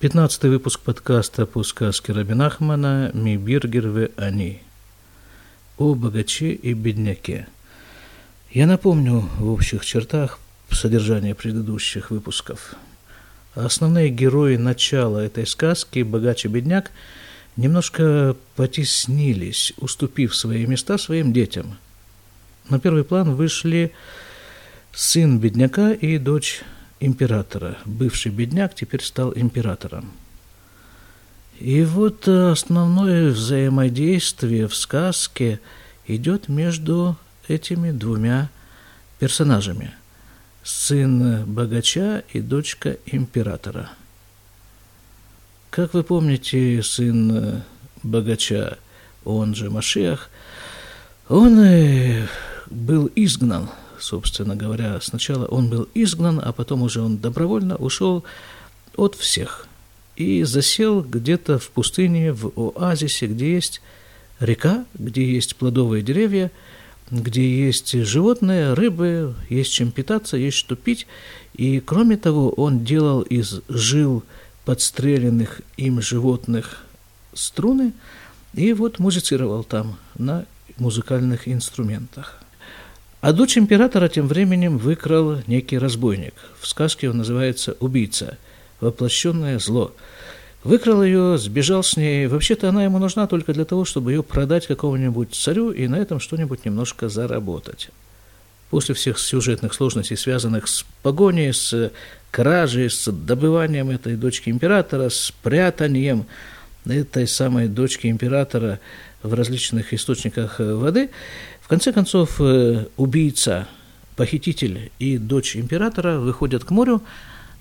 Пятнадцатый выпуск подкаста по сказке Рабинахмана «Ми биргерве они» о богаче и бедняке. Я напомню в общих чертах содержание предыдущих выпусков. Основные герои начала этой сказки, богач и бедняк, немножко потеснились, уступив свои места своим детям. На первый план вышли сын бедняка и дочь императора. Бывший бедняк теперь стал императором. И вот основное взаимодействие в сказке идет между этими двумя персонажами. Сын богача и дочка императора. Как вы помните, сын богача, он же Машиах, он э, был изгнан собственно говоря, сначала он был изгнан, а потом уже он добровольно ушел от всех и засел где-то в пустыне, в оазисе, где есть река, где есть плодовые деревья, где есть животные, рыбы, есть чем питаться, есть что пить. И кроме того, он делал из жил подстреленных им животных струны и вот музицировал там на музыкальных инструментах. А дочь императора тем временем выкрал некий разбойник. В сказке он называется «убийца», воплощенное зло. Выкрал ее, сбежал с ней. Вообще-то она ему нужна только для того, чтобы ее продать какому-нибудь царю и на этом что-нибудь немножко заработать. После всех сюжетных сложностей, связанных с погоней, с кражей, с добыванием этой дочки императора, с прятанием этой самой дочки императора в различных источниках воды, конце концов, э, убийца, похититель и дочь императора выходят к морю,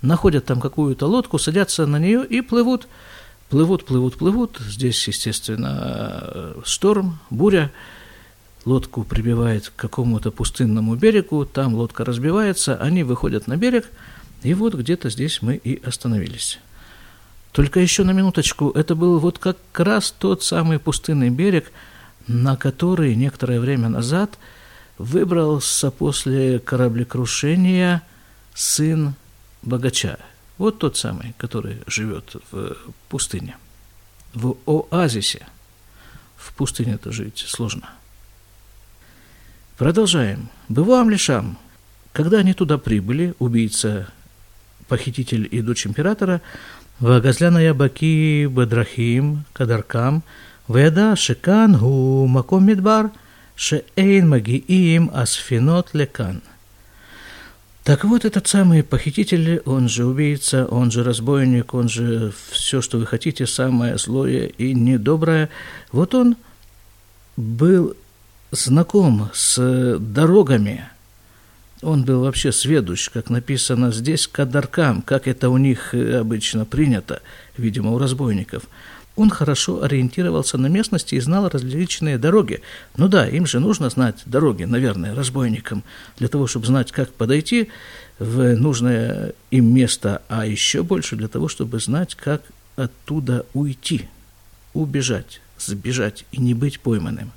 находят там какую-то лодку, садятся на нее и плывут, плывут, плывут, плывут. Здесь, естественно, шторм, буря. Лодку прибивает к какому-то пустынному берегу, там лодка разбивается, они выходят на берег, и вот где-то здесь мы и остановились. Только еще на минуточку, это был вот как раз тот самый пустынный берег – на который некоторое время назад выбрался после кораблекрушения сын богача. Вот тот самый, который живет в пустыне, в оазисе. В пустыне это жить сложно. Продолжаем. Бывам лишам. Когда они туда прибыли, убийца, похититель и дочь императора, Вагазляна Баки Бадрахим Кадаркам – וידע שכאן הוא מקום מדבר שאין מגיעים הספינות לכאן. Так вот, этот самый похититель, он же убийца, он же разбойник, он же все, что вы хотите, самое злое и недоброе, вот он был знаком с дорогами, он был вообще сведущ, как написано здесь, кадаркам, как это у них обычно принято, видимо, у разбойников – он хорошо ориентировался на местности и знал различные дороги. Ну да, им же нужно знать дороги, наверное, разбойникам, для того, чтобы знать, как подойти в нужное им место, а еще больше для того, чтобы знать, как оттуда уйти, убежать, сбежать и не быть пойманным.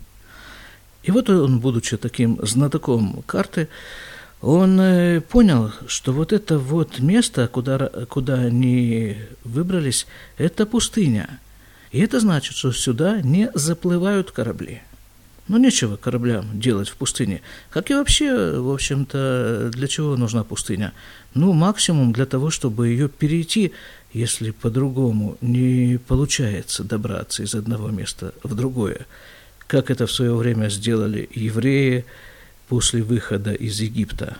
И вот он, будучи таким знатоком карты, он э, понял, что вот это вот место, куда, куда они выбрались, это пустыня – и это значит, что сюда не заплывают корабли. Ну, нечего кораблям делать в пустыне. Как и вообще, в общем-то, для чего нужна пустыня? Ну, максимум для того, чтобы ее перейти, если по-другому не получается добраться из одного места в другое. Как это в свое время сделали евреи после выхода из Египта.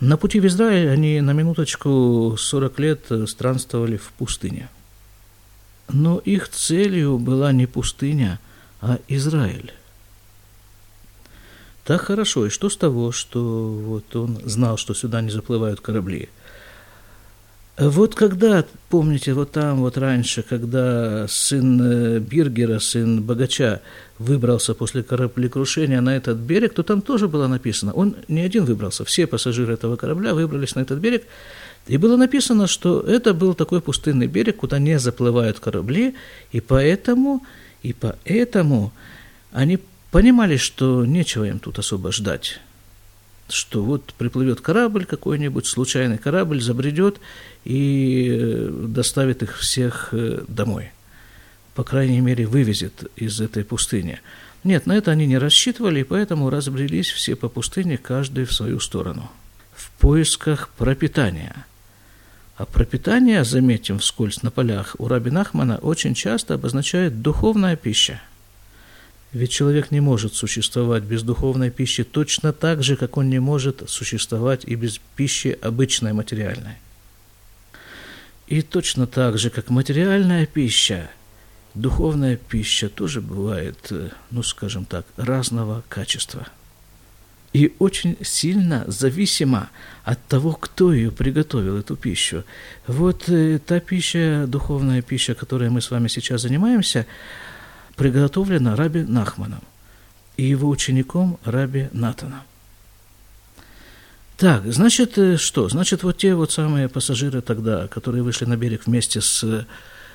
На пути в Израиль они на минуточку 40 лет странствовали в пустыне. Но их целью была не пустыня, а Израиль. Так хорошо, и что с того, что вот он знал, что сюда не заплывают корабли? Вот когда, помните, вот там вот раньше, когда сын э, Биргера, сын богача, выбрался после кораблекрушения на этот берег, то там тоже было написано, он не один выбрался, все пассажиры этого корабля выбрались на этот берег, и было написано, что это был такой пустынный берег, куда не заплывают корабли, и поэтому, и поэтому они понимали, что нечего им тут особо ждать. Что вот приплывет корабль какой-нибудь, случайный корабль, забредет и э, доставит их всех э, домой. По крайней мере, вывезет из этой пустыни. Нет, на это они не рассчитывали, и поэтому разбрелись все по пустыне, каждый в свою сторону. В поисках пропитания. А пропитание, заметим вскользь на полях, у Раби Нахмана очень часто обозначает духовная пища – ведь человек не может существовать без духовной пищи точно так же, как он не может существовать и без пищи обычной материальной. И точно так же, как материальная пища, духовная пища тоже бывает, э, ну скажем так, разного качества. И очень сильно зависима от того, кто ее приготовил, эту пищу. Вот э, та пища, духовная пища, которой мы с вами сейчас занимаемся – приготовлена Раби Нахманом и его учеником Раби Натаном. Так, значит, э, что? Значит, вот те вот самые пассажиры тогда, которые вышли на берег вместе с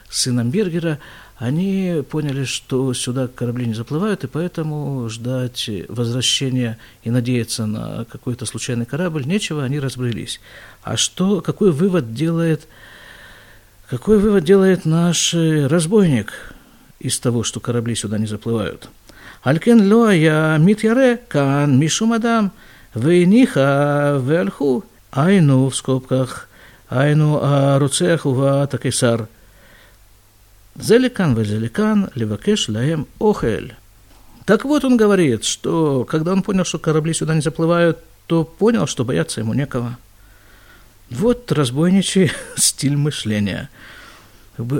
сыном Бергера, они поняли, что сюда корабли не заплывают, и поэтому ждать возвращения и надеяться на какой-то случайный корабль нечего, они разбрелись. А что, какой вывод делает, какой вывод делает наш э, разбойник, из того, что корабли сюда не заплывают. Алькен ло я митяре кан мишум адам вейниха вельху айну в скобках айну аруцех ува такисар. Зеликан везеликан левакеш лаем охель. Так вот он говорит, что когда он понял, что корабли сюда не заплывают, то понял, что бояться ему некого. Вот разбойничий стиль мышления.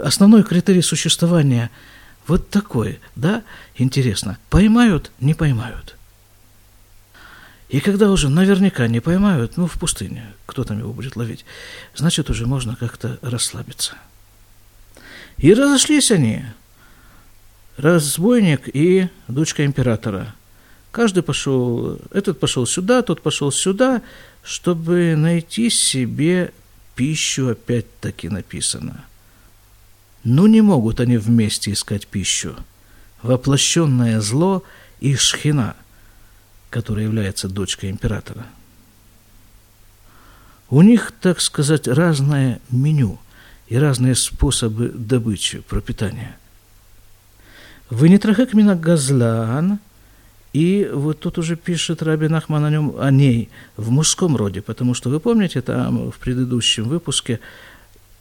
Основной критерий существования – вот такое, да, интересно. Поймают, не поймают. И когда уже наверняка не поймают, ну, в пустыне, кто там его будет ловить, значит, уже можно как-то расслабиться. И разошлись они, разбойник и дочка императора. Каждый пошел, этот пошел сюда, тот пошел сюда, чтобы найти себе пищу, опять-таки написано – ну не могут они вместе искать пищу. Воплощенное зло и шхина, которая является дочкой императора. У них, так сказать, разное меню и разные способы добычи, пропитания. Вы не мина газлан, и вот тут уже пишет Раби Нахман о, нем, о ней в мужском роде, потому что вы помните, там в предыдущем выпуске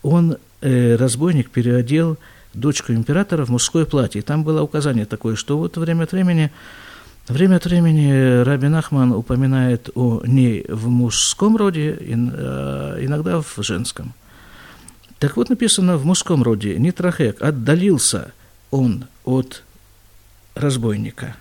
он э, разбойник переодел дочку императора в мужское платье. И там было указание такое, что вот время от времени, время от времени Рабин Ахман упоминает о ней в мужском роде, э, иногда в женском. Так вот написано в мужском роде, Нитрахек, отдалился он от разбойника.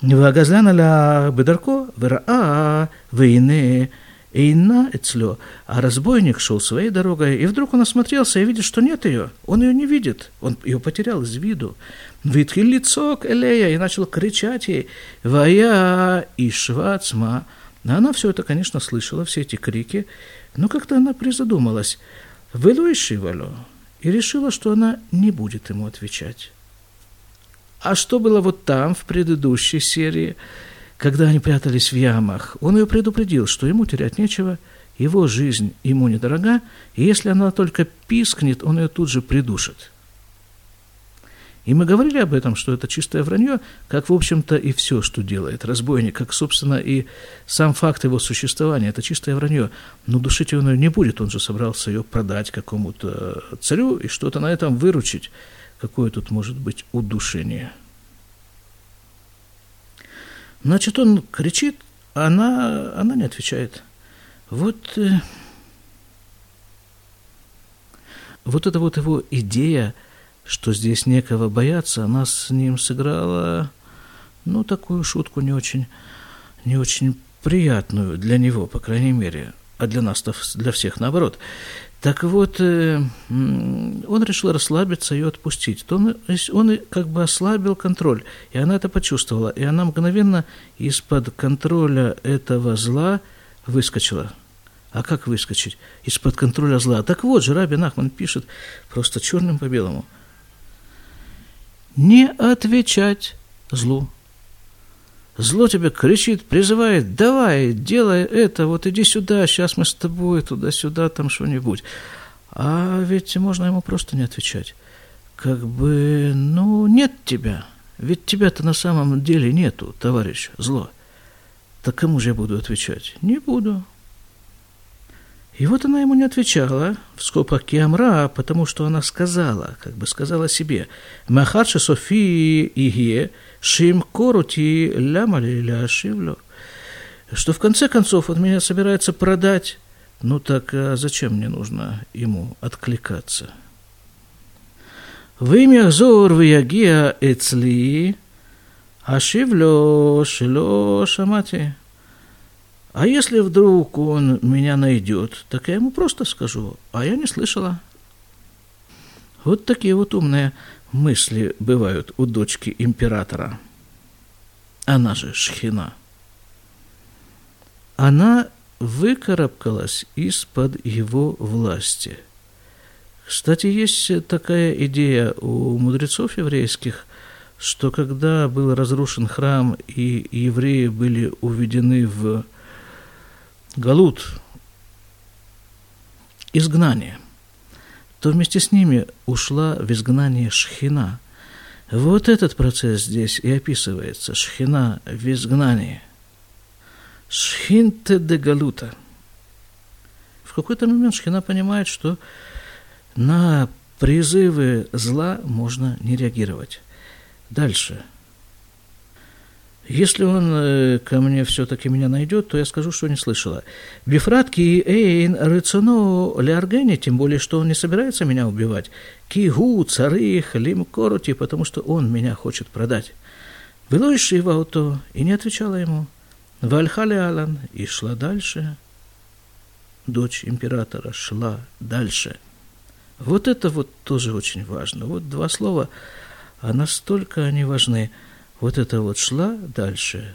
Вагазляна ла бедарко, вераа, вейне, Эйна Эцлё, а разбойник шел своей дорогой, и вдруг он осмотрелся и видит, что нет ее. Он ее не видит, он ее потерял из виду. Витхил лицо к Элея и начал кричать ей «Вая и швацма». Она все это, конечно, слышала, все эти крики, но как-то она призадумалась. «Велу и шивалю» и решила, что она не будет ему отвечать. А что было вот там, в предыдущей серии – когда они прятались в ямах, он ее предупредил, что ему терять нечего, его жизнь ему недорога, и если она только пискнет, он ее тут же придушит. И мы говорили об этом, что это чистое вранье, как, в общем-то, и все, что делает разбойник, как, собственно, и сам факт его существования, это чистое вранье. Но душить он ее не будет, он же собрался ее продать какому-то царю и что-то на этом выручить. Какое тут может быть удушение – Значит, он кричит, а она, она не отвечает. Вот, э, вот эта вот его идея, что здесь некого бояться, она с ним сыграла, ну, такую шутку не очень, не очень приятную для него, по крайней мере, а для нас, для всех наоборот. Так вот, э, он решил расслабиться и отпустить. То он, он как бы ослабил контроль, и она это почувствовала. И она мгновенно из-под контроля этого зла выскочила. А как выскочить? Из-под контроля зла. Так вот же, Раби Нахман пишет просто черным по белому. Не отвечать злу. Зло тебя кричит, призывает, давай, делай это, вот иди сюда, сейчас мы с тобой туда-сюда, там что-нибудь. А ведь можно ему просто не отвечать. Как бы, ну, нет тебя. Ведь тебя-то на самом деле нету, товарищ, зло. Так кому же я буду отвечать? Не буду. И вот она ему не отвечала, в скобках Киамра, потому что она сказала, как бы сказала себе, «Махарши Софии Иге, Шим Корути Лямали Ляшивлю», что в конце концов он меня собирается продать, ну так а зачем мне нужно ему откликаться? В имя Зор Виягия Эцли, Ашивлю Шило Шамати. А если вдруг он меня найдет, так я ему просто скажу, а я не слышала. Вот такие вот умные мысли бывают у дочки императора. Она же Шхина. Она выкарабкалась из-под его власти. Кстати, есть такая идея у мудрецов еврейских, что когда был разрушен храм и евреи были уведены в Галут, изгнание, то вместе с ними ушла в изгнание Шхина. Вот этот процесс здесь и описывается. Шхина в изгнании. Шхинте де Галута. В какой-то момент Шхина понимает, что на призывы зла можно не реагировать. Дальше – если он э, ко мне все-таки меня найдет, то я скажу, что не слышала. Бифратки эйн рыцуно ляргени, тем более, что он не собирается меня убивать. Кигу, царых, лим короти, потому что он меня хочет продать. Было и Шива то, и не отвечала ему. Вальхали Алан, и шла дальше. Дочь императора шла дальше. Вот это вот тоже очень важно. Вот два слова, а настолько они важны – вот это вот шла дальше.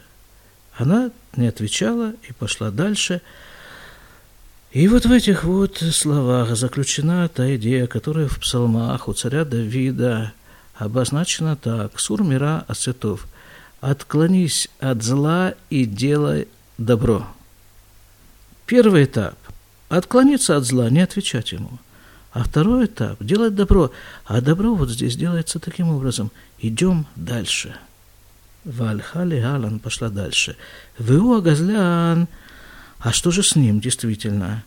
Она не отвечала и пошла дальше. И вот в этих вот словах заключена та идея, которая в псалмах у царя Давида обозначена так. Сур мира асетов. Отклонись от зла и делай добро. Первый этап – отклониться от зла, не отвечать ему. А второй этап – делать добро. А добро вот здесь делается таким образом. Идем дальше – Вальха Леалан пошла дальше. Веу Газлян. А что же с ним действительно?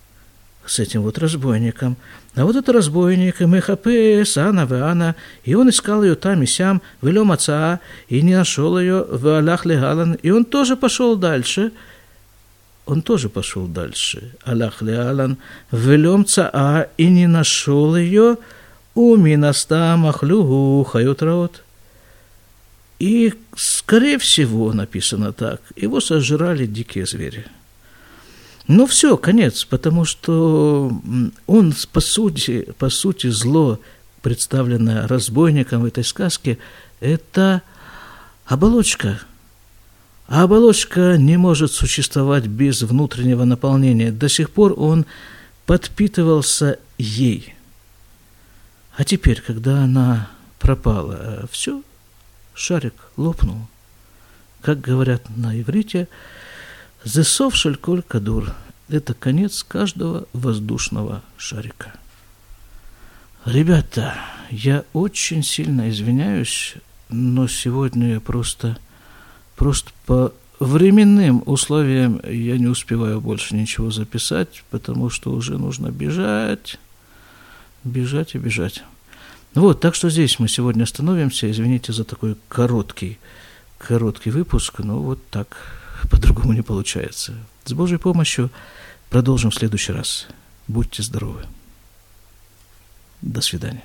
С этим вот разбойником. А вот это разбойник, Мехапе, Сана, Веана, и он искал ее там и сям, Велем отца, и не нашел ее, в Аллах и он тоже пошел дальше. Он тоже пошел дальше. Аллах Леалан, Велем цаа, и не нашел ее, у Минаста Махлюгу Хаютраот. И, скорее всего, написано так, его сожрали дикие звери. Ну все, конец, потому что он, по сути, по сути, зло, представленное разбойником в этой сказке, это оболочка. А оболочка не может существовать без внутреннего наполнения. До сих пор он подпитывался ей. А теперь, когда она пропала, все, шарик лопнул. Как говорят на иврите, «Зесов шальколь кадур» – это конец каждого воздушного шарика. Ребята, я очень сильно извиняюсь, но сегодня я просто, просто по временным условиям я не успеваю больше ничего записать, потому что уже нужно бежать, бежать и бежать. Вот, так что здесь мы сегодня остановимся. Извините за такой короткий, короткий выпуск, но вот так по-другому не получается. С Божьей помощью продолжим в следующий раз. Будьте здоровы. До свидания.